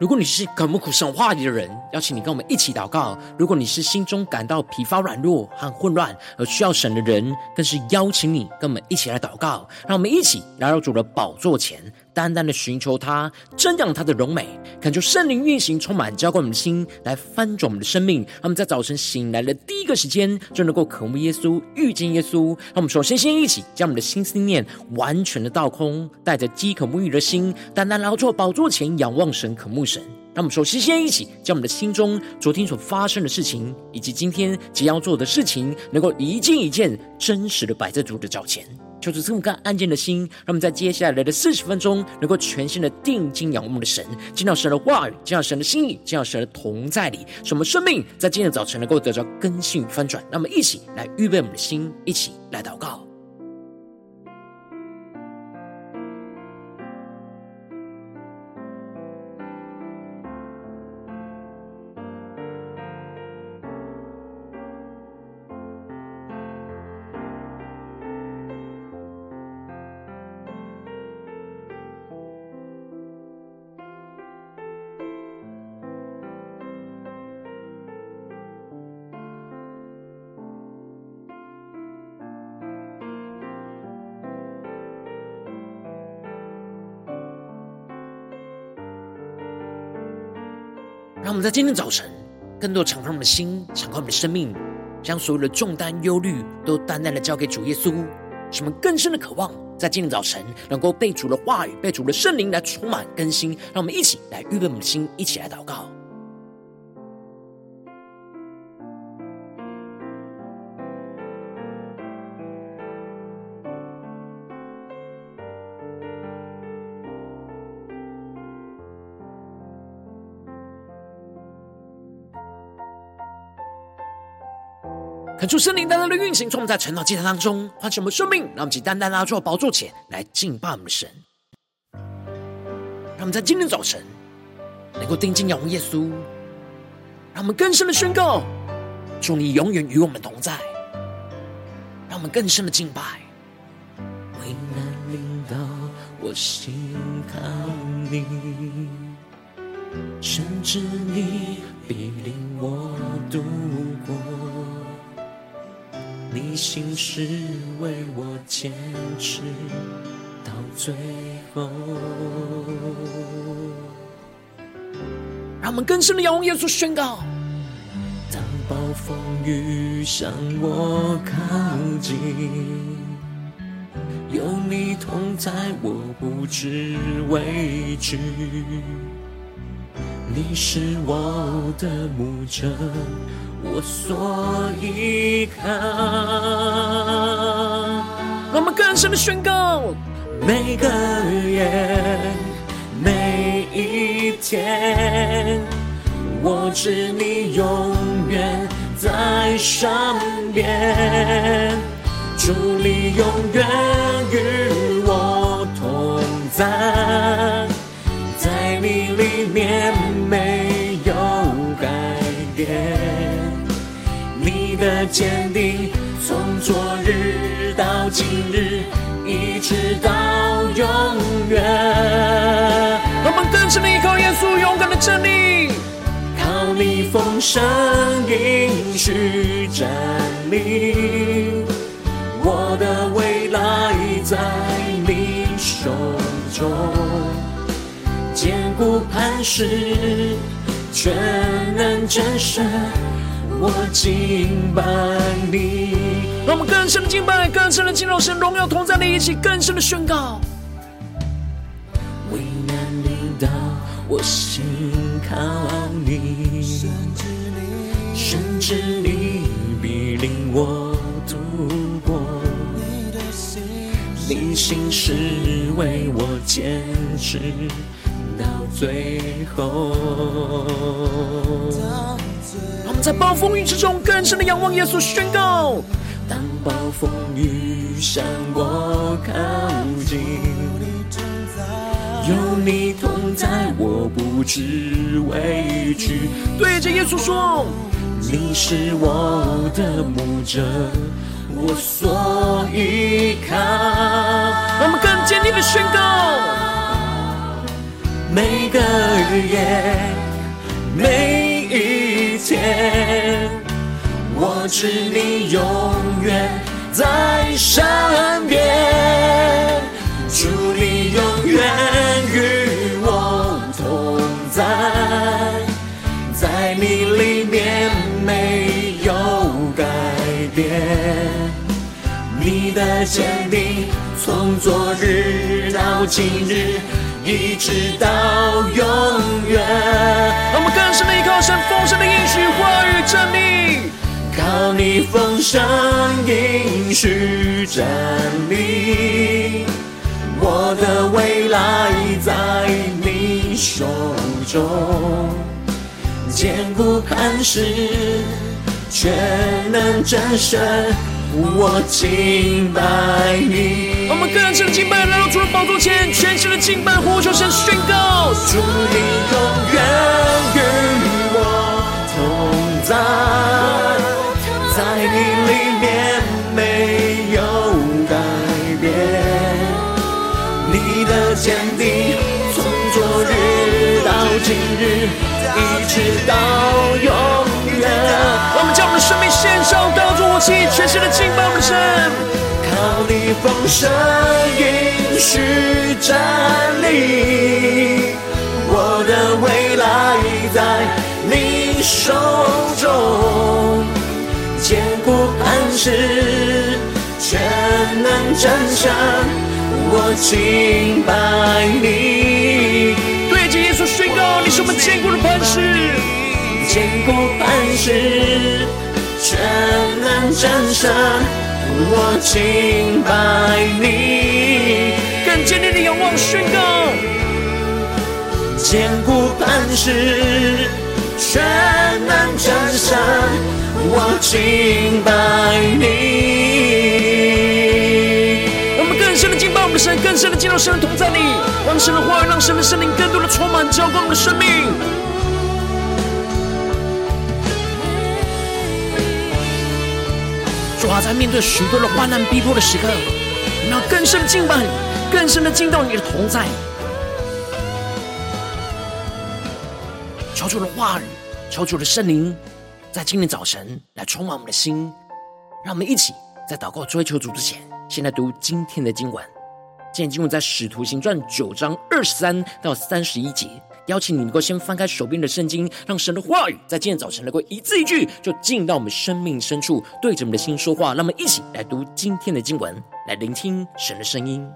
如果你是渴慕神话语的人，邀请你跟我们一起祷告；如果你是心中感到疲乏软弱和混乱而需要神的人，更是邀请你跟我们一起来祷告。让我们一起来到主的宝座前，单单的寻求他，瞻仰他的荣美，恳求圣灵运行，充满浇灌我们的心，来翻转我们的生命。让我们在早晨醒来的第一个时间，就能够渴慕耶稣，遇见耶稣。让我们首先先一起将我们的心思念完全的倒空，带着饥渴沐浴的心，单单来到主宝座前，仰望神，渴慕神。让我们首先先一起将我们的心中昨天所发生的事情，以及今天即将要做的事情，能够一件一件真实的摆在主的脚前，求主赐我们安静的心，让我们在接下来的四十分钟，能够全新的定睛仰望我们的神，见到神的话语，见到神的心意，见到神的同在里，使我们生命在今天的早晨能够得到更新翻转。让我们一起来预备我们的心，一起来祷告。让我们在今天早晨，更多敞开我们的心，敞开我们的生命，将所有的重担、忧虑都单单的交给主耶稣，使我们更深的渴望，在今天早晨能够被主的话语、被主的圣灵来充满更新。让我们一起来预备我们的心，一起来祷告。恳求圣灵单单的运行，从我们在晨祷祭坛当中唤醒我们生命，让我们以单单拉住宝座前来敬拜我们的神。让我们在今天早晨能够定睛仰望耶稣，让我们更深的宣告：主，你永远与我们同在。让我们更深的敬拜。危难临到，我心靠你，甚至你必领我度过。你心是为我坚持到最后。让我们更深的仰望耶稣，宣告：当暴风雨向我靠近，有你同在，我不知畏惧。你是我的牧者。我所依靠，我们更深的宣告：每个夜，每一天，我知你永远在身边，主你永远与我同在，在你里面没有改变。的坚定，从昨日到今日，一直到永远。我们更深的依靠耶稣勇敢的站立，靠你丰盛应许站立，我的未来在你手中，坚固磐石，全能战胜。我敬拜你，让我们更深的敬拜，更深的进入神荣耀同在的一起，更深的宣告。为难临到，我心靠你，甚至你必领我度过。你的心是为我坚持最后。在暴风雨之中，更深的仰望耶稣，宣告：当暴风雨向我靠近，有你同在，我不知畏惧。对着耶稣说：你是我的牧者，我所依靠。我们更坚定的宣告：每个日夜，每一天，我知你永远在身边，祝你永远与我同在，在你里面没有改变，你的坚定从昨日到今日。一直到永远。让我们更深的依靠神丰盛的应许话语站立，靠你丰盛应许站立，我的未来在你手中，坚固磐石，全能战胜。我敬拜你。我们更深的敬拜，来到主的宝座前，全新的敬拜，呼求神宣告：主你永远与我同在，在你里面没有改变，你的坚定从昨日到今日，一直到永远。我们将我们的生命献上，当作活祭，全新的敬拜我们的神。靠你丰盛应许站立，我的未来在你手中，坚固磐石，全能战胜，我敬拜你。对着耶稣宣告，你是我们坚固的磐石。坚固磐石，全能战胜，我敬拜你。更坚定的仰望宣告，坚固磐石，全能战胜，我敬拜你。我们更深的敬拜我们的神，更深的进入神的同在里，让神的话语，让神的圣灵更多的充满浇灌我们的生命。啊，在面对许多的患难逼迫的时刻，我们要更深的敬拜，更深的进到你的同在。求主的话语，求主的圣灵，在今天早晨来充满我们的心，让我们一起在祷告追求主之前，先来读今天的经文。今天经文在使徒行传九章二十三到三十一节。邀请你能够先翻开手边的圣经，让神的话语在今天早晨能够一字一句就进到我们生命深处，对着我们的心说话。让我们一起来读今天的经文，来聆听神的声音。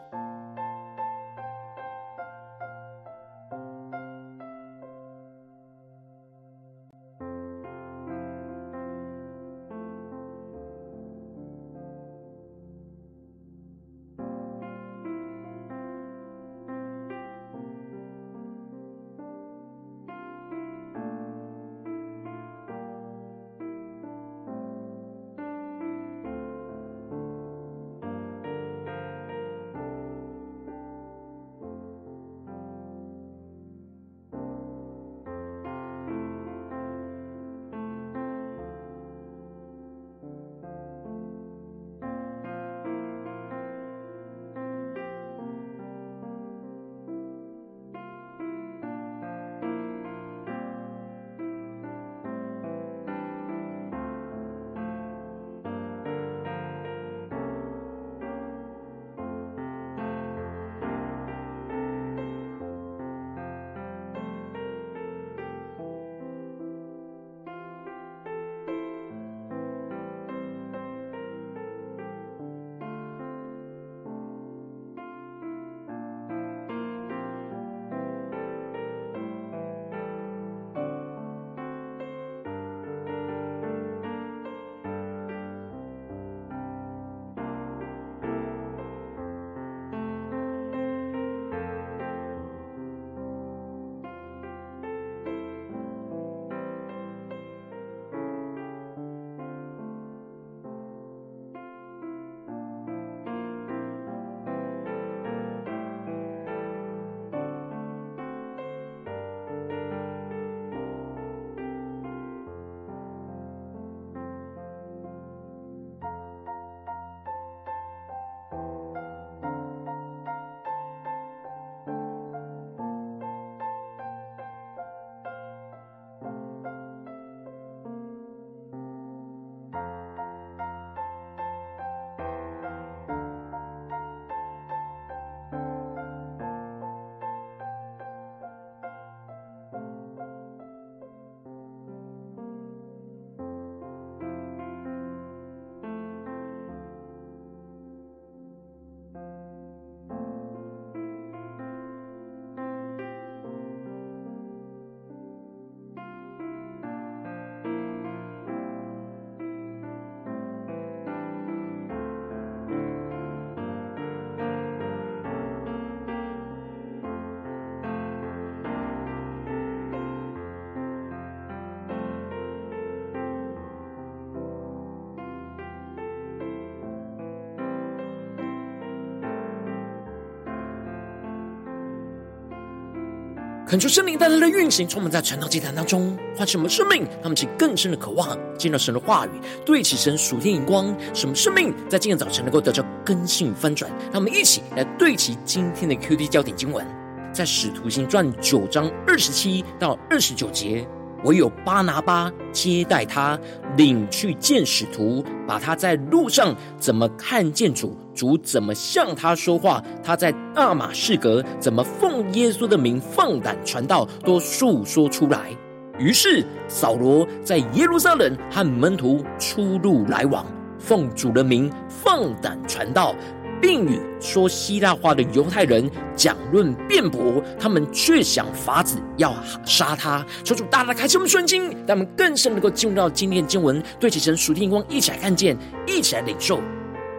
恳求圣灵带来的运行，充满在传道祭坛当中，唤醒我们生命，让我们起更深的渴望，见到神的话语，对齐神属天荧光，使我们生命在今天早晨能够得到根性翻转。让我们一起来对齐今天的 QD 焦点经文，在使徒行传九章二十七到二十九节。唯有巴拿巴接待他，领去见使徒，把他在路上怎么看见主，主怎么向他说话，他在大马士革怎么奉耶稣的名放胆传道，都述说出来。于是扫罗在耶路撒冷和门徒出入来往，奉主的名放胆传道。并与说希腊话的犹太人讲论辩驳，他们却想法子要杀他。求主大大开启我们的眼，让我们更深能够进入到今天经文，对齐神属天光，一起来看见，一起来领受。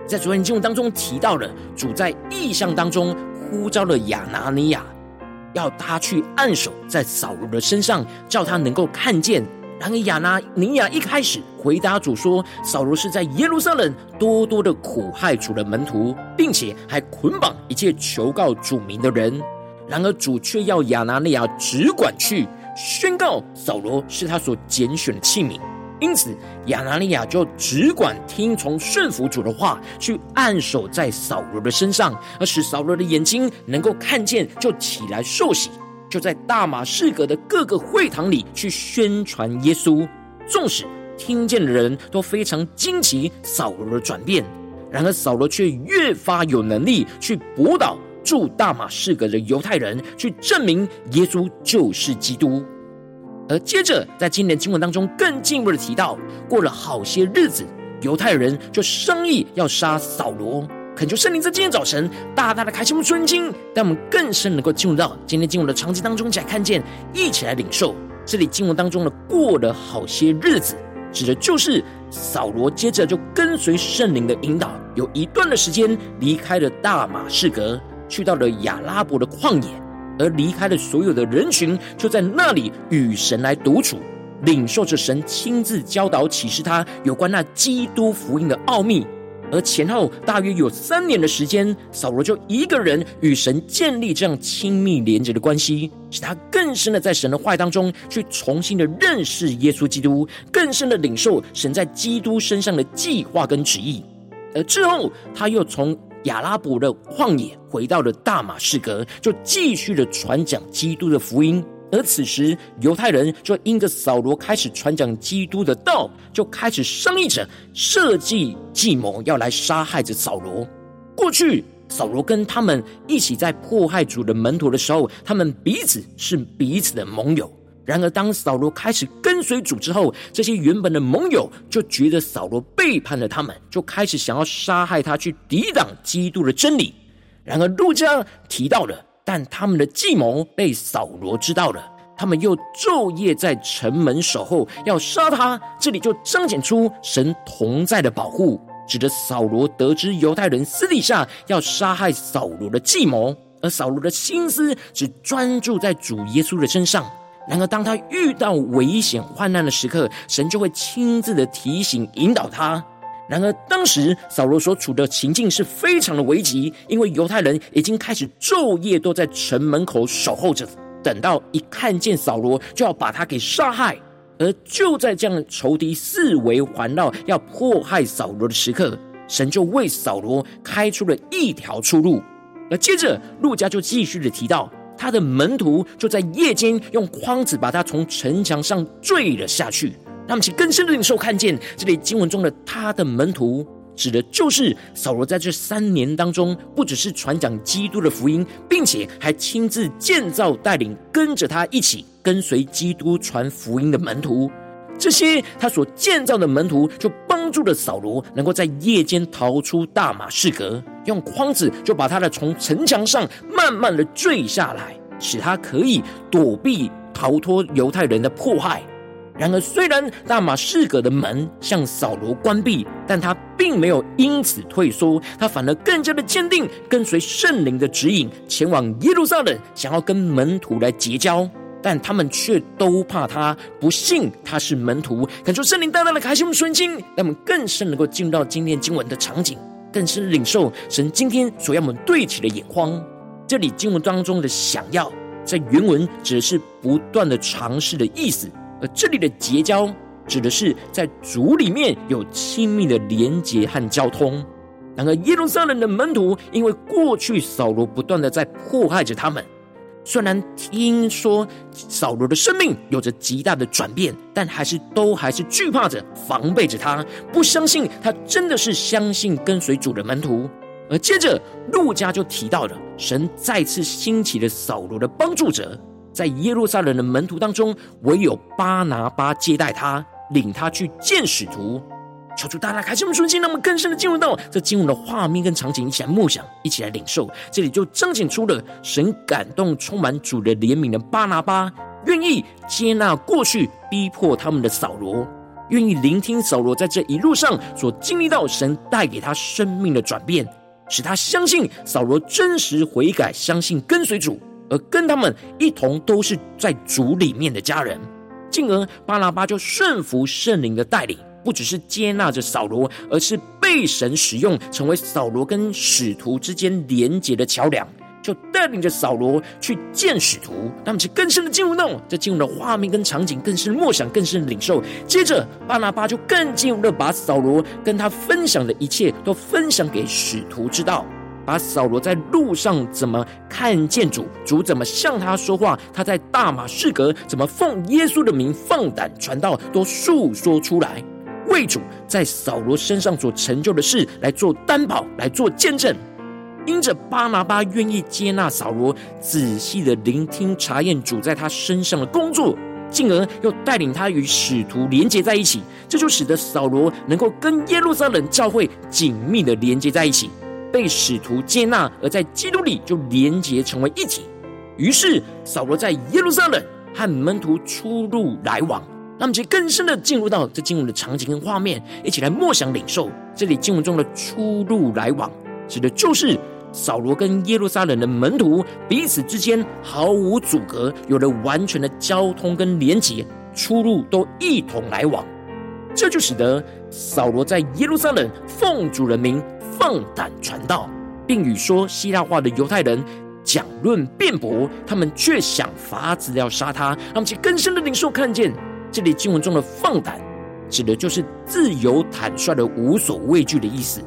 在昨天经文当中提到了，主在异象当中呼召了亚拿尼亚，要他去按手在扫罗的身上，叫他能够看见。然而亚拿尼亚一开始回答主说：“扫罗是在耶路撒冷多多的苦害主的门徒，并且还捆绑一切求告主名的人。”然而主却要亚拿尼亚只管去宣告扫罗是他所拣选的器皿。因此亚拿尼亚就只管听从顺服主的话，去按手在扫罗的身上，而使扫罗的眼睛能够看见，就起来受洗。就在大马士革的各个会堂里去宣传耶稣，纵使听见的人都非常惊奇扫罗的转变，然而扫罗却越发有能力去驳倒驻大马士革的犹太人，去证明耶稣就是基督。而接着在今年经文当中更进一步的提到，过了好些日子，犹太人就商议要杀扫罗。恳求圣灵在今天早晨大大的开启我们的眼，让我们更深能够进入到今天经文的场景当中，一起来看见，一起来领受。这里经文当中的过了好些日子，指的就是扫罗接着就跟随圣灵的引导，有一段的时间离开了大马士革，去到了亚拉伯的旷野，而离开了所有的人群，就在那里与神来独处，领受着神亲自教导启示他有关那基督福音的奥秘。而前后大约有三年的时间，扫罗就一个人与神建立这样亲密连接的关系，使他更深的在神的话当中去重新的认识耶稣基督，更深的领受神在基督身上的计划跟旨意。而之后，他又从亚拉伯的旷野回到了大马士革，就继续的传讲基督的福音。而此时，犹太人就因着扫罗开始传讲基督的道，就开始商议着设计计谋，要来杀害着扫罗。过去，扫罗跟他们一起在迫害主的门徒的时候，他们彼此是彼此的盟友。然而，当扫罗开始跟随主之后，这些原本的盟友就觉得扫罗背叛了他们，就开始想要杀害他，去抵挡基督的真理。然而，路加提到了。但他们的计谋被扫罗知道了，他们又昼夜在城门守候，要杀他。这里就彰显出神同在的保护，指着扫罗得知犹太人私底下要杀害扫罗的计谋，而扫罗的心思只专注在主耶稣的身上。然而，当他遇到危险患难的时刻，神就会亲自的提醒引导他。然而，当时扫罗所处的情境是非常的危急，因为犹太人已经开始昼夜都在城门口守候着，等到一看见扫罗就要把他给杀害。而就在这样仇敌四围环绕要迫害扫罗的时刻，神就为扫罗开出了一条出路。而接着，路加就继续的提到，他的门徒就在夜间用筐子把他从城墙上坠了下去。让我们更深的领受看见，这里经文中的他的门徒，指的就是扫罗在这三年当中，不只是传讲基督的福音，并且还亲自建造带领跟着他一起跟随基督传福音的门徒。这些他所建造的门徒，就帮助了扫罗能够在夜间逃出大马士革，用筐子就把他的从城墙上慢慢的坠下来，使他可以躲避逃脱犹太人的迫害。然而，虽然大马士革的门向扫罗关闭，但他并没有因此退缩，他反而更加的坚定，跟随圣灵的指引，前往耶路撒冷，想要跟门徒来结交。但他们却都怕他，不信他是门徒。感受圣灵大大的开启我们的心，让我们更深能够进入到今天经文的场景，更深领受神今天所要我们对齐的眼光。这里经文当中的想要。在原文指的是不断的尝试的意思，而这里的结交指的是在主里面有亲密的连结和交通。然而耶路撒冷的门徒因为过去扫罗不断的在迫害着他们。虽然听说扫罗的生命有着极大的转变，但还是都还是惧怕着、防备着他，不相信他真的是相信跟随主的门徒。而接着路加就提到了神再次兴起了扫罗的帮助者，在耶路撒冷的门徒当中，唯有巴拿巴接待他，领他去见使徒。求主大大开启我们的心，让我们更深的进入到这经文的画面跟场景，一起来默想，一起来领受。这里就彰显出了神感动、充满主的怜悯的巴拿巴，愿意接纳过去逼迫他们的扫罗，愿意聆听扫罗在这一路上所经历到神带给他生命的转变，使他相信扫罗真实悔改，相信跟随主，而跟他们一同都是在主里面的家人。进而巴拿巴就顺服圣灵的带领。不只是接纳着扫罗，而是被神使用，成为扫罗跟使徒之间连结的桥梁，就带领着扫罗去见使徒，他们是更深的进入到这进入的画面跟场景，更深的默想，更深的领受。接着，巴拿巴就更进入的把扫罗跟他分享的一切都分享给使徒知道，把扫罗在路上怎么看见主，主怎么向他说话，他在大马士革怎么奉耶稣的名放胆传道，都述说出来。为主在扫罗身上所成就的事来做担保，来做见证。因着巴拿巴愿意接纳扫罗，仔细的聆听查验主在他身上的工作，进而又带领他与使徒连接在一起，这就使得扫罗能够跟耶路撒冷教会紧密的连接在一起，被使徒接纳，而在基督里就连接成为一体。于是扫罗在耶路撒冷和门徒出入来往。那么，就更深的进入到这经文的场景跟画面，一起来默想领受。这里经文中的出入来往，指的就是扫罗跟耶路撒冷的门徒彼此之间毫无阻隔，有了完全的交通跟连结，出入都一同来往。这就使得扫罗在耶路撒冷奉主人名放胆传道，并与说希腊话的犹太人讲论辩驳，他们却想法子要杀他。让其，更深的领受看见。这里经文中的放胆，指的就是自由坦率的无所畏惧的意思。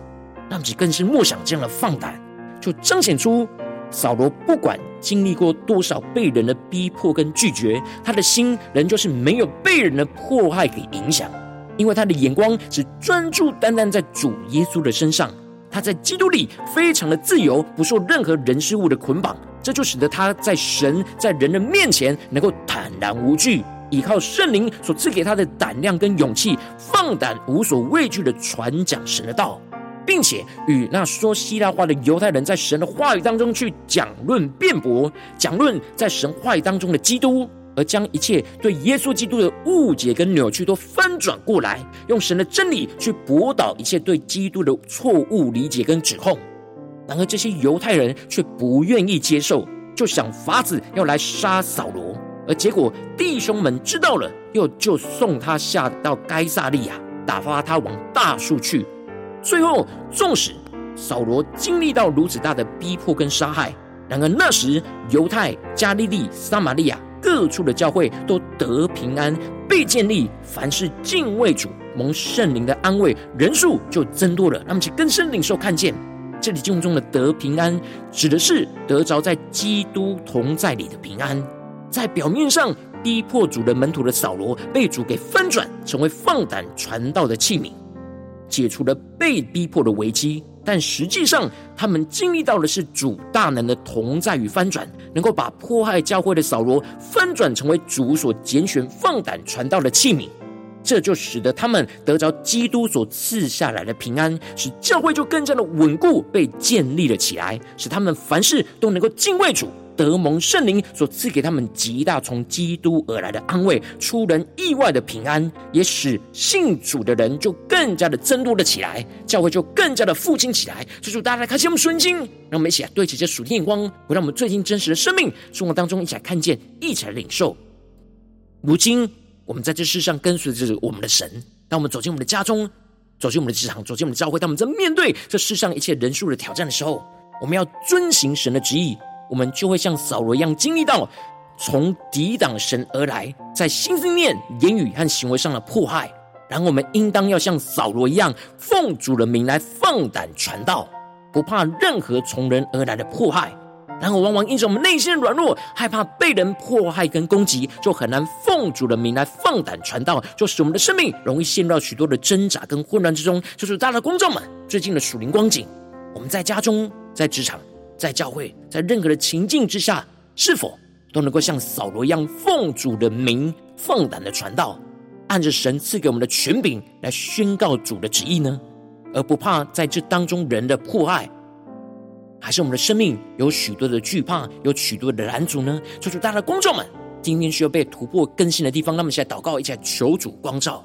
让其，更是默想这样的放胆，就彰显出扫罗不管经历过多少被人的逼迫跟拒绝，他的心仍旧是没有被人的迫害给影响，因为他的眼光只专注单单在主耶稣的身上。他在基督里非常的自由，不受任何人事物的捆绑，这就使得他在神在人的面前能够坦然无惧。依靠圣灵所赐给他的胆量跟勇气，放胆无所畏惧的传讲神的道，并且与那说希腊话的犹太人在神的话语当中去讲论辩驳，讲论在神话语当中的基督，而将一切对耶稣基督的误解跟扭曲都翻转过来，用神的真理去驳倒一切对基督的错误理解跟指控。然而这些犹太人却不愿意接受，就想法子要来杀扫罗。而结果，弟兄们知道了，又就送他下到该撒利亚，打发他往大数去。最后，纵使扫罗经历到如此大的逼迫跟杀害，然而那时犹太、加利利、撒玛利亚各处的教会都得平安，被建立。凡是敬畏主、蒙圣灵的安慰，人数就增多了。那么，其更深领受看见，这里经文中的得平安，指的是得着在基督同在里的平安。在表面上逼迫主的门徒的扫罗，被主给翻转，成为放胆传道的器皿，解除了被逼迫的危机。但实际上，他们经历到的是主大能的同在与翻转，能够把迫害教会的扫罗翻转成为主所拣选放胆传道的器皿。这就使得他们得着基督所赐下来的平安，使教会就更加的稳固，被建立了起来，使他们凡事都能够敬畏主。得蒙圣灵所赐给他们极大从基督而来的安慰，出人意外的平安，也使信主的人就更加的增多了起来，教会就更加的复兴起来。所以说，大家来看见我们圣经，让我们一起来对齐这属天眼光，回到我们最近真实的生命生活当中，一起来看见，一起来领受。如今，我们在这世上跟随着我们的神，当我们走进我们的家中，走进我们的职场，走进我们的教会，当我们在面对这世上一切人数的挑战的时候，我们要遵行神的旨意。我们就会像扫罗一样经历到从抵挡神而来，在心思念、言语和行为上的迫害。然后我们应当要像扫罗一样，奉主的名来放胆传道，不怕任何从人而来的迫害。然后往往因着我们内心的软弱，害怕被人迫害跟攻击，就很难奉主的名来放胆传道，就使我们的生命容易陷入到许多的挣扎跟混乱之中。就是大家的光照们，最近的属灵光景，我们在家中、在职场、在教会，在任何的情境之下，是否都能够像扫罗一样，奉主的名放胆的传道，按着神赐给我们的权柄来宣告主的旨意呢？而不怕在这当中人的迫害。还是我们的生命有许多的惧怕，有许多的拦阻呢？求主大家的光照们，今天需要被突破更新的地方，那么现在祷告，一起来求主光照。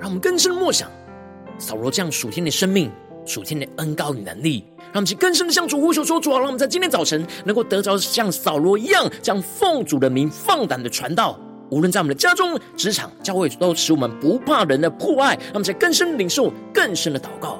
让我们更深默想扫罗这样属天的生命、属天的恩高与能力，让我们去更深的向主呼求说：“主啊，让我们在今天早晨能够得着像扫罗一样，将奉主的名放胆的传道，无论在我们的家中、职场、教会，都使我们不怕人的迫害。让我们在更深领受、更深的祷告。”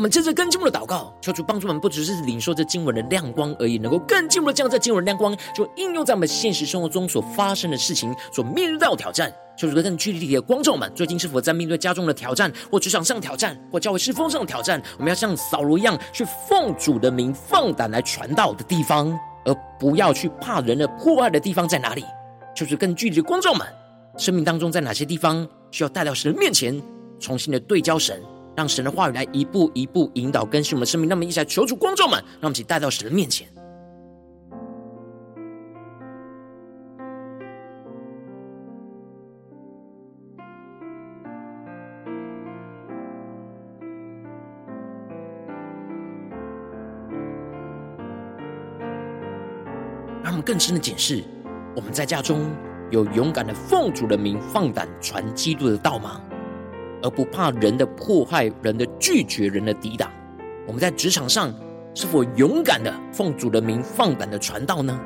我们接着更进一步的祷告，求主帮助我们，不只是领受这经文的亮光而已，能够更进一步的将这经文的亮光，就应用在我们现实生活中所发生的事情，所面对到的挑战。求主更具体的光照们，最近是否在面对家中的挑战，或职场上的挑战，或教会事奉上的挑战？我们要像扫罗一样，去奉主的名放胆来传道的地方，而不要去怕人的破坏的地方在哪里？求主更具体的光照们，生命当中在哪些地方需要带到神的面前，重新的对焦神。让神的话语来一步一步引导更新我们的生命，那么一起来求主光照们，让我们一起带到神的面前。让我们更深的检视，我们在家中有勇敢的奉主的名放胆传基督的道吗？而不怕人的迫害、人的拒绝、人的抵挡。我们在职场上是否勇敢的奉主的名放胆的传道呢？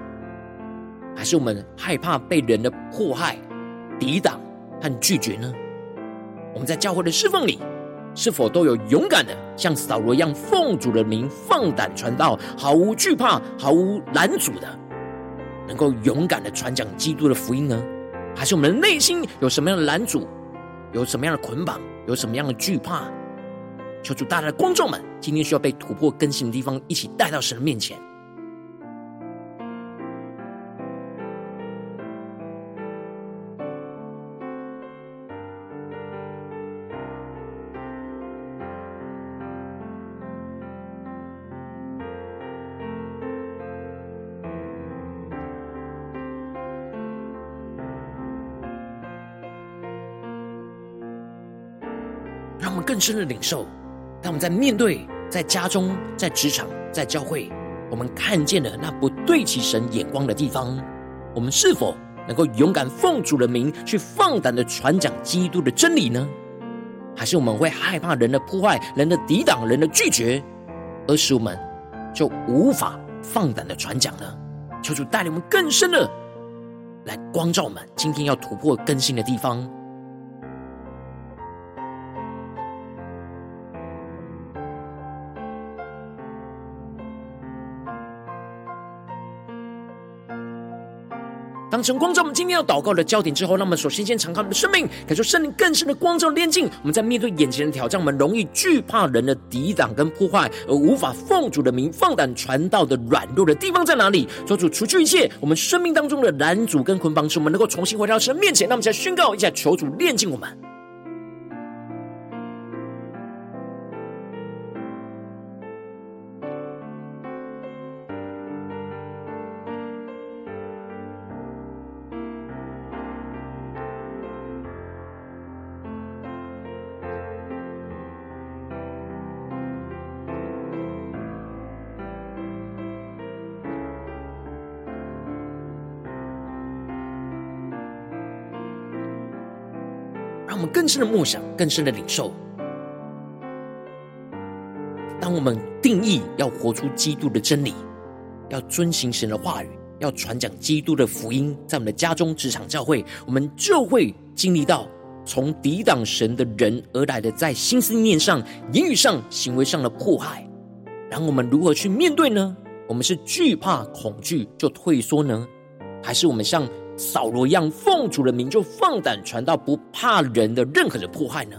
还是我们害怕被人的迫害、抵挡和拒绝呢？我们在教会的侍奉里，是否都有勇敢的像扫罗一样奉主的名放胆传道，毫无惧怕、毫无拦阻的，能够勇敢的传讲基督的福音呢？还是我们的内心有什么样的拦阻？有什么样的捆绑，有什么样的惧怕？求主大大的观众们，今天需要被突破更新的地方，一起带到神的面前。我们更深的领受，当我们在面对在家中、在职场、在教会，我们看见了那不对齐神眼光的地方，我们是否能够勇敢奉主的名去放胆的传讲基督的真理呢？还是我们会害怕人的破坏、人的抵挡、人的拒绝，而使我们就无法放胆的传讲呢？求主带领我们更深的来光照我们，今天要突破更新的地方。神光照我们今天要祷告的焦点之后，那我们首先先敞开我们的生命，感受圣灵更深的光照炼净。我们在面对眼前的挑战，我们容易惧怕人的抵挡跟破坏，而无法奉主的名放胆传道的软弱的地方在哪里？求主除去一切我们生命当中的拦阻跟捆绑，使我们能够重新回到神面前。那我们再宣告一下，求主炼净我们。让我们更深的梦想，更深的领受。当我们定义要活出基督的真理，要遵行神的话语，要传讲基督的福音，在我们的家中、职场、教会，我们就会经历到从抵挡神的人而来的，在心思念上、言语上、行为上的迫害。然后我们如何去面对呢？我们是惧怕、恐惧就退缩呢，还是我们像扫罗一样奉主的名就放胆传道，不怕人的任何的迫害呢？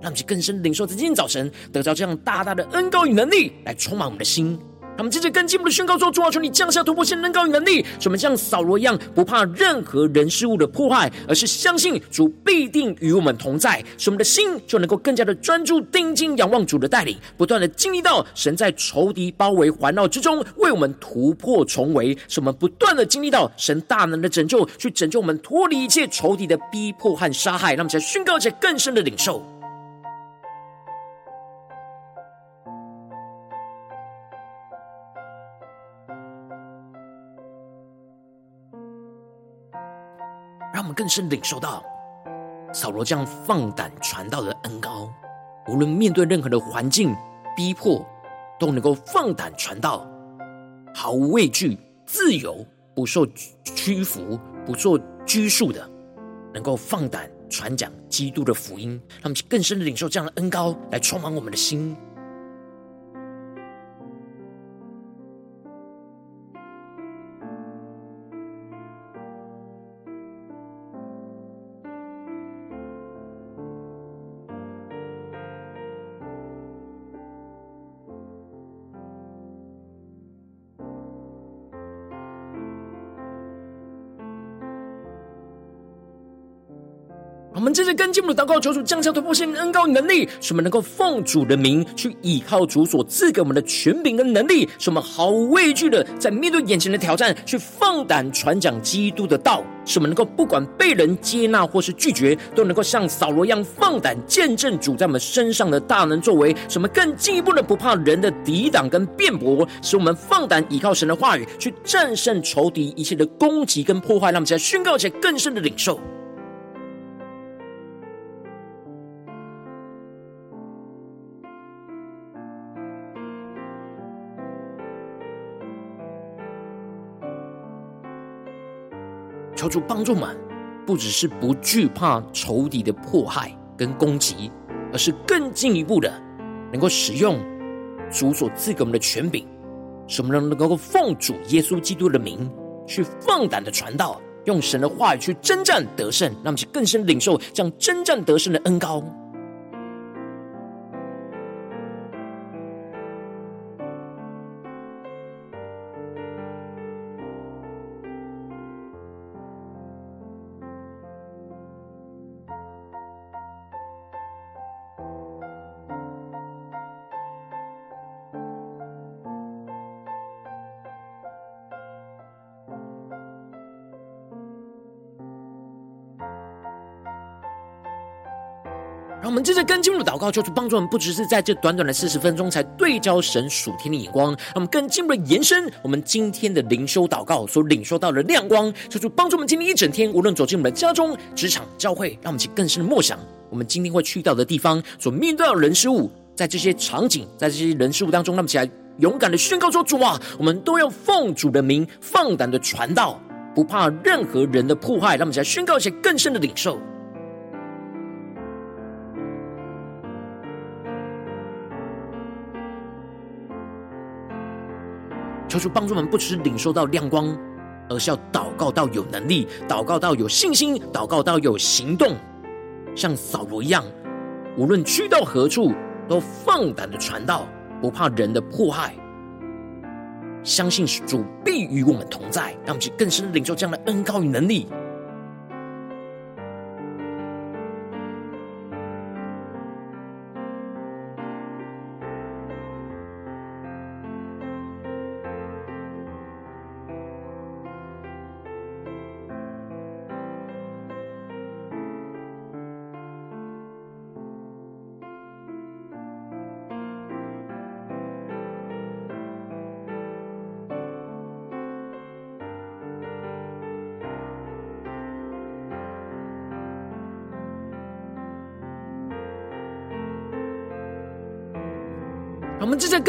让我们更深领受，在今天早晨得到这样大大的恩膏与能力，来充满我们的心。他们接着更进一步的宣告说：“主啊，求你降下突破性的恩膏与能力，使我们像扫罗一样，不怕任何人事物的破坏，而是相信主必定与我们同在，使我们的心就能够更加的专注、定睛、仰望主的带领，不断的经历到神在仇敌包围环绕之中为我们突破重围，使我们不断的经历到神大能的拯救，去拯救我们脱离一切仇敌的逼迫和杀害。让我们再宣告一些更深的领受。”让我们更深领受到扫罗这样放胆传道的恩膏，无论面对任何的环境逼迫，都能够放胆传道，毫无畏惧，自由，不受屈服，不受拘束的，能够放胆传讲基督的福音。让我们更深的领受这样的恩膏，来充满我们的心。我们接着跟进我们的祷告，求主降下突破性恩膏与能力，使我们能够奉主的名去倚靠主所赐给我们的权柄跟能力，使我们毫无畏惧的在面对眼前的挑战，去放胆传讲基督的道，使我们能够不管被人接纳或是拒绝，都能够像扫罗一样放胆见证主在我们身上的大能作为，使我们更进一步的不怕人的抵挡跟辩驳，使我们放胆倚靠神的话语去战胜仇敌一切的攻击跟破坏，让我们在宣告且更深的领受。求主帮助们，不只是不惧怕仇敌的迫害跟攻击，而是更进一步的，能够使用主所赐给我们的权柄，使我们能够奉主耶稣基督的名去放胆的传道，用神的话语去征战得胜，让我们去更深领受这样征战得胜的恩高。们接着跟进入祷告，求主帮助我们，不只是在这短短的四十分钟才对焦神属天的眼光，让我们更进一步的延伸我们今天的灵修祷告所领受到的亮光。求主帮助我们今天一整天，无论走进我们的家中、职场、教会，让我们去更深的默想我们今天会去到的地方所面对到的人事物，在这些场景，在这些人事物当中，让我们起来勇敢的宣告说：主啊，我们都要奉主的名放胆的传道，不怕任何人的迫害。让我们起来宣告一些更深的领受。求主帮助我们，不只是领受到亮光，而是要祷告到有能力，祷告到有信心，祷告到有行动，像扫罗一样，无论去到何处，都放胆的传道，不怕人的迫害。相信主必与我们同在，让我们去更深的领受这样的恩高与能力。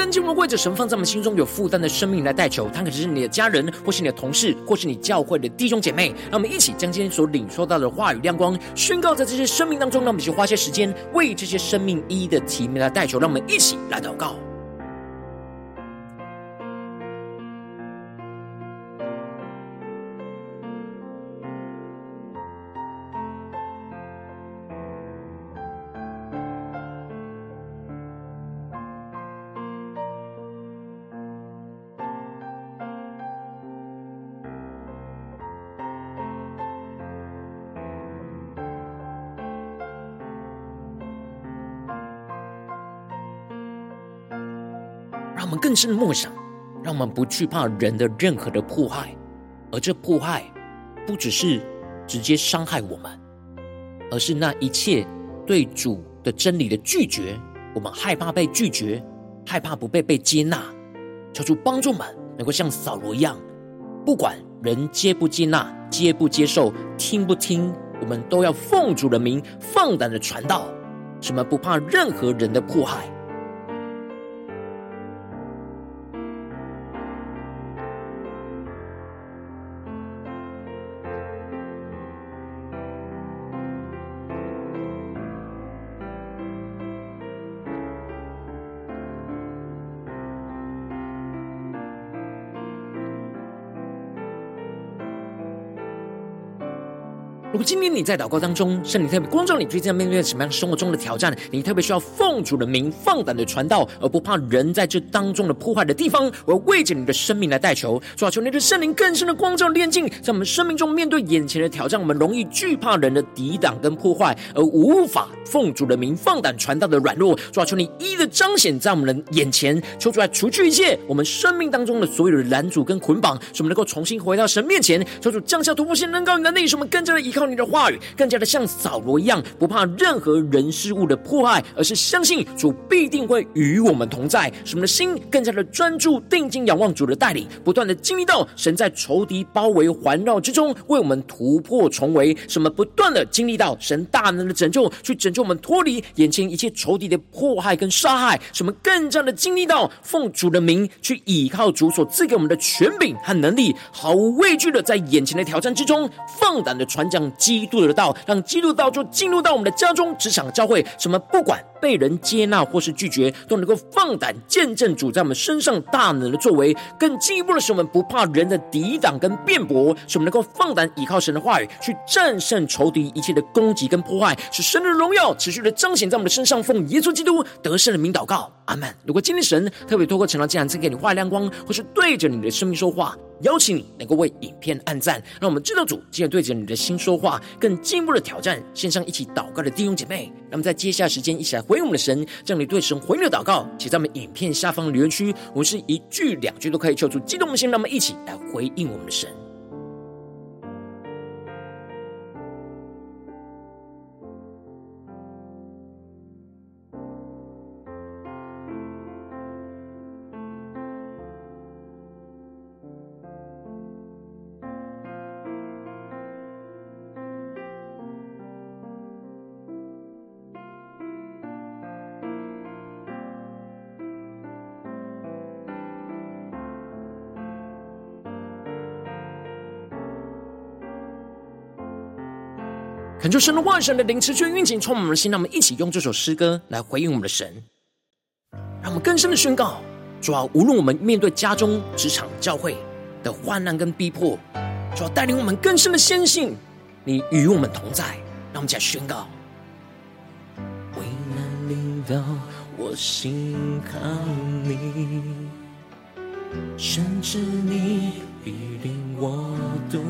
我们正在跟进我们为着神放在我们心中有负担的生命来代求，他可能是你的家人，或是你的同事，或是你教会的弟兄姐妹。让我们一起将今天所领受到的话语亮光宣告在这些生命当中。让我们去花些时间为这些生命一一的提名来代求。让我们一起来祷告。们更深的默想，让我们不惧怕人的任何的迫害，而这迫害不只是直接伤害我们，而是那一切对主的真理的拒绝。我们害怕被拒绝，害怕不被被接纳。求主帮助们，能够像扫罗一样，不管人接不接纳、接不接受、听不听，我们都要奉主的名放胆的传道，什么不怕任何人的迫害。今天你在祷告当中，圣灵特别光照你，最近在面对什么样生活中的挑战？你特别需要奉主的名放胆的传道，而不怕人在这当中的破坏的地方。我要为着你的生命来代求，主啊，求你的圣灵更深的光照炼净，在我们生命中面对眼前的挑战，我们容易惧怕人的抵挡跟破坏，而无法奉主的名放胆传道的软弱。主啊，求你一一的彰显在我们的眼前，求主来除去一切我们生命当中的所有的拦阻跟捆绑，使我们能够重新回到神面前。求主降下突破性能高与能力，使我们更加的依靠。你的话语更加的像扫罗一样，不怕任何人事物的迫害，而是相信主必定会与我们同在。使我们的心更加的专注、定睛、仰望主的带领，不断的经历到神在仇敌包围环绕之中为我们突破重围。什么不断的经历到神大能的拯救，去拯救我们脱离眼前一切仇敌的迫害跟杀害。什么更加的经历到奉主的名去倚靠主所赐给我们的权柄和能力，毫无畏惧的在眼前的挑战之中放胆的传讲。基督的道，让基督的道就进入到我们的家中、职场、教会，什么不管被人接纳或是拒绝，都能够放胆见证主在我们身上大能的作为。更进一步的是，我们不怕人的抵挡跟辩驳，使我们能够放胆依靠神的话语去战胜仇敌一切的攻击跟破坏，使神的荣耀持续的彰显在我们的身上。奉耶稣基督得胜的名祷告，阿门。如果今天神特别透过晨祷祭坛赐给你画亮光，或是对着你的生命说话。邀请你能够为影片按赞，让我们知道主既然对着你的心说话，更进一步的挑战线上一起祷告的弟兄姐妹。那么在接下来时间一起来回应我们的神，将你对神回应的祷告写在我们影片下方的留言区，我们是一句两句都可以求助激动的心，那么一起来回应我们的神。恳求神的万神的灵持续运行，充满我们的心。让我们一起用这首诗歌来回应我们的神，让我们更深的宣告：主啊，无论我们面对家中、职场、教会的患难跟逼迫，主要带领我们更深的相信你与我们同在。让我们再宣告：危难临到，我心靠你，甚至你必领我度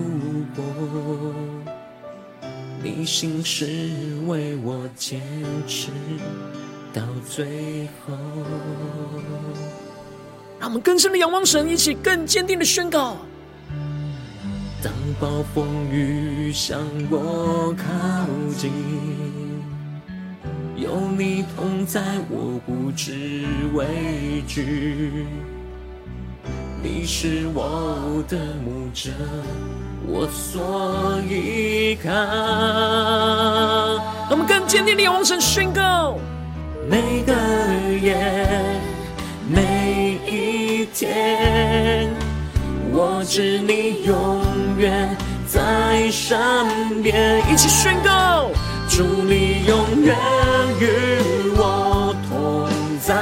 过。你心是为我坚持到最后。让我们更深的仰望神，一起更坚定的宣告。当暴风雨向我靠近，有你同在，我不知畏惧。你是我的牧者，我所依靠。让我们更坚定的仰望神，宣告。每个夜，每一天，我知你永远在身边。一起宣告，主你永远与我同在，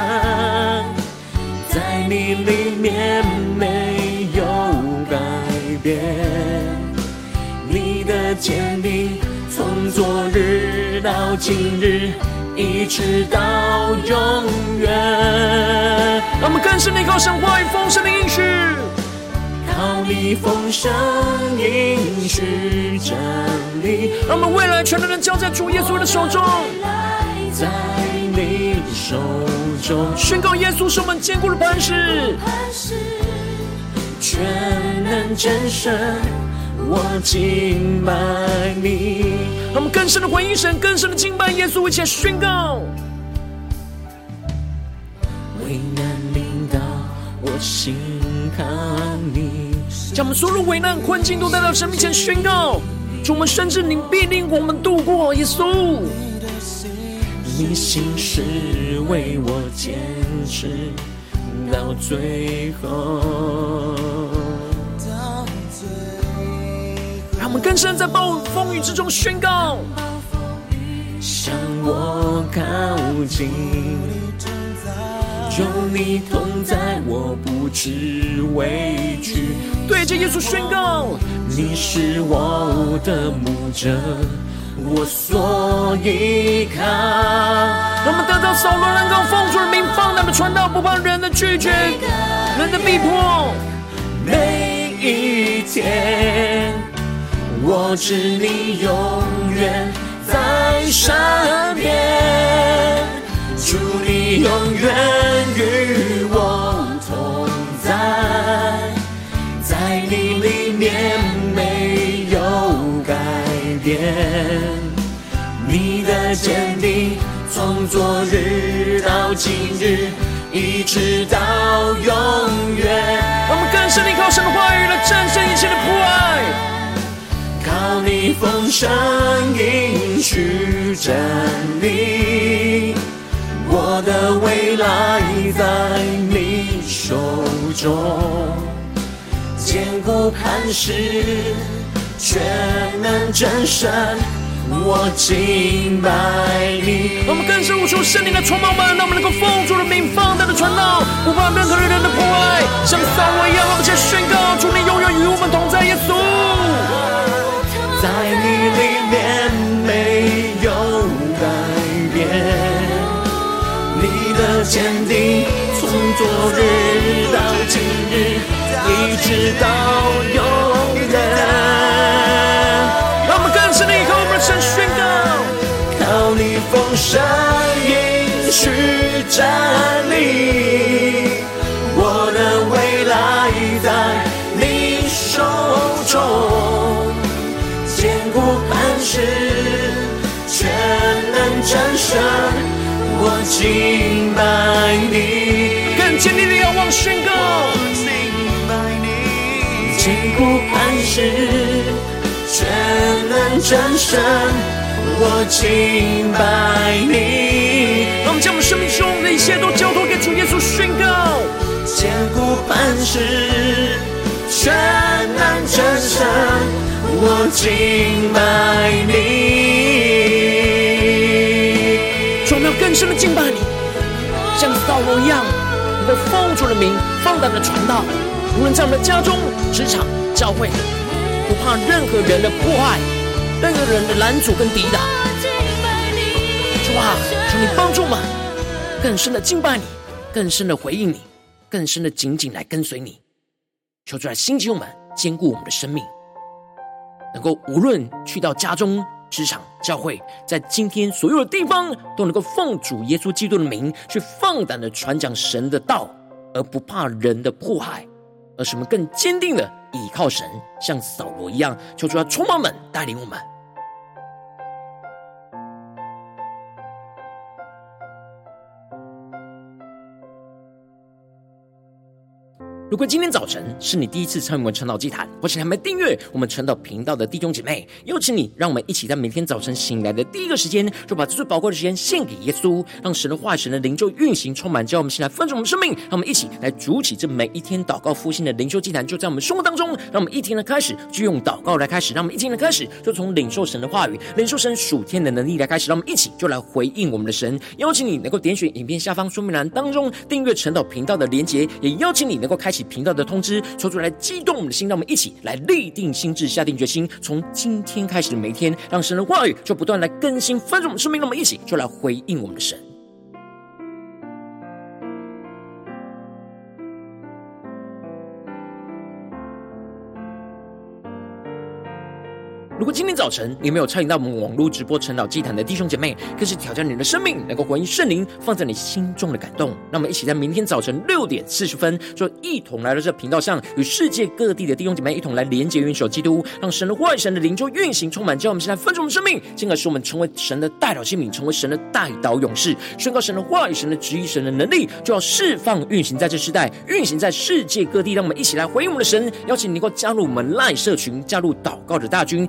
在你里面没有改变，的坚定从昨日到今日，一直到永远。让我们更深的靠神话语丰盛的应许，靠你丰盛应许真理。让我们未来全都能交在主耶稣的手中，在你手中宣告耶稣是我们坚固的磐石，全能真神，我敬拜你。让我们更深的回应神，更深的敬拜耶稣，一起来宣告。为难临到，我心靠你。将我们所有危难困境都带到神面前宣告，主，我们深知你必令我们度过。耶稣，你心是为我坚持到最后。我们更深在暴风雨之中宣告，向我靠近。有你同在，我不知畏惧。对着耶稣宣告，你是我的牧者，我所依靠。让我们得到扫罗能够奉主的名放胆的传道，不怕人的拒绝，人的逼迫。每一天，我知你永远在身边。祝，你永远与我同在，在你里面没有改变，你的坚定从昨日到今日，一直到永远。我们更深地靠神的话语来战胜一切，靠你丰盛应许站立。我的未来在你手中，坚固磐石，全能真神，我敬拜你。我们更是无数圣灵的充满吧，让我们能够奉主的名放胆的传道，不怕任何人的迫害，像撒罗一样，我们先宣告：主你永远与我们同在，耶稣，在你里面没有改变。你的坚定从昨日到今日，一直到永远。让我们更深的依靠我们的神宣告，靠你丰盛应许站立，我的未来在你手中，磐石，全能战胜。我敬拜你，更坚定的仰望宣告。我敬拜你，坚固磐石，全能战胜。我敬拜你。让我们将我们生命中的一切都交托给主耶稣宣告。坚固磐石，全能真神。我敬拜你。我们要更深的敬拜你，像扫罗一样，能够奉主的名放胆的传道。无论在我们的家中、职场、教会，不怕任何人的破坏，任何人的拦阻跟抵挡。主啊，求你帮助我们，更深的敬拜你，更深的回应你，更深的紧紧来跟随你。求主来兴起我们，坚固我们的生命，能够无论去到家中、职场、教会，在今天所有的地方，都能够奉主耶稣基督的名，去放胆的传讲神的道，而不怕人的迫害，而什么更坚定的倚靠神，像扫罗一样，求主要充满们，带领我们。如果今天早晨是你第一次参与我们晨祷祭坛，或是还没订阅我们晨祷频道的弟兄姐妹，邀请你，让我们一起在每天早晨醒来的第一个时间，就把这最宝贵的时间献给耶稣，让神的话语、神的灵就运行充满，叫我们现在分盛我们生命。让我们一起来筑起这每一天祷告复兴的灵修祭坛，就在我们生活当中。让我们一天的开始就用祷告来开始，让我们一天的开始就从领受神的话语、领受神属天的能力来开始。让我们一起就来回应我们的神。邀请你能够点选影片下方说明栏当中订阅晨祷频道的连结，也邀请你能够开启。频道的通知，抽出来激动我们的心，让我们一起来立定心智，下定决心，从今天开始的每一天，让神的话语就不断来更新翻转我们生命，让我们一起就来回应我们的神。如果今天早晨你没有参与到我们网络直播晨祷祭坛的弟兄姐妹，更是挑战你的生命，能够回应圣灵放在你心中的感动。让我们一起在明天早晨六点四十分，就一同来到这频道上，与世界各地的弟兄姐妹一同来连接、元首基督，让神的话、神的灵就运行充满，叫我们现在分盛我们生命，进而使我们成为神的代表器皿，成为神的代祷勇士，宣告神的话语、神的旨意、神的能力，就要释放运行在这世代，运行在世界各地。让我们一起来回应我们的神，邀请你能够加入我们赖社群，加入祷告的大军。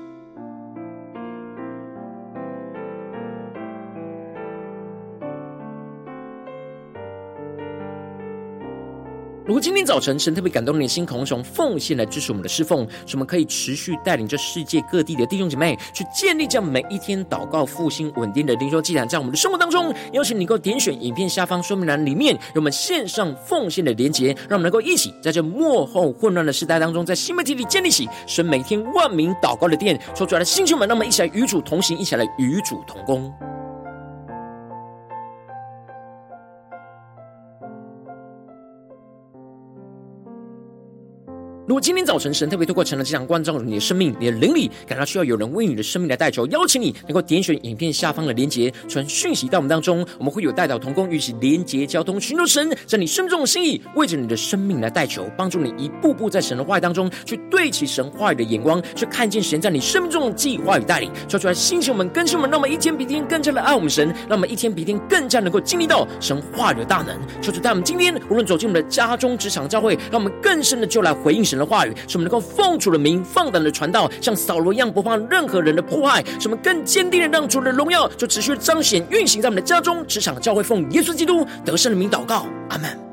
如果今天早晨神特别感动你的心，渴望奉献来支持我们的侍奉，使我们可以持续带领着世界各地的弟兄姐妹去建立这样每一天祷告复兴稳定的灵修祭坛，在我们的生活当中，邀请你能够点选影片下方说明栏里面有我们线上奉献的连结，让我们能够一起在这幕后混乱的时代当中，在新媒体里建立起神每天万名祷告的殿，说出来的星球们，让我们一起来与主同行，一起来与主同工。如果今天早晨神特别透过成了这场观照你的生命，你的灵里感到需要有人为你的生命来代求，邀请你能够点选影片下方的连结，传讯息到我们当中，我们会有代祷同工，与其连结交通，寻求神在你生命中的心意，为着你的生命来代求，帮助你一步步在神的话语当中去对齐神话语的眼光，去看见神在你生命中的计划与带领，说出来星球们、更新我们，让我们一天比一天更加的爱我们神，让我们一天比一天更加能够经历到神话语的大能。求主带我们今天无论走进我们的家中、职场、教会，让我们更深的就来回应神的话语，使我们能够奉主的名放胆的传道，像扫罗一样不怕任何人的迫害；使我们更坚定的让主的荣耀就持续彰显运行在我们的家中、职场、教会，奉耶稣基督得胜的名祷告，阿门。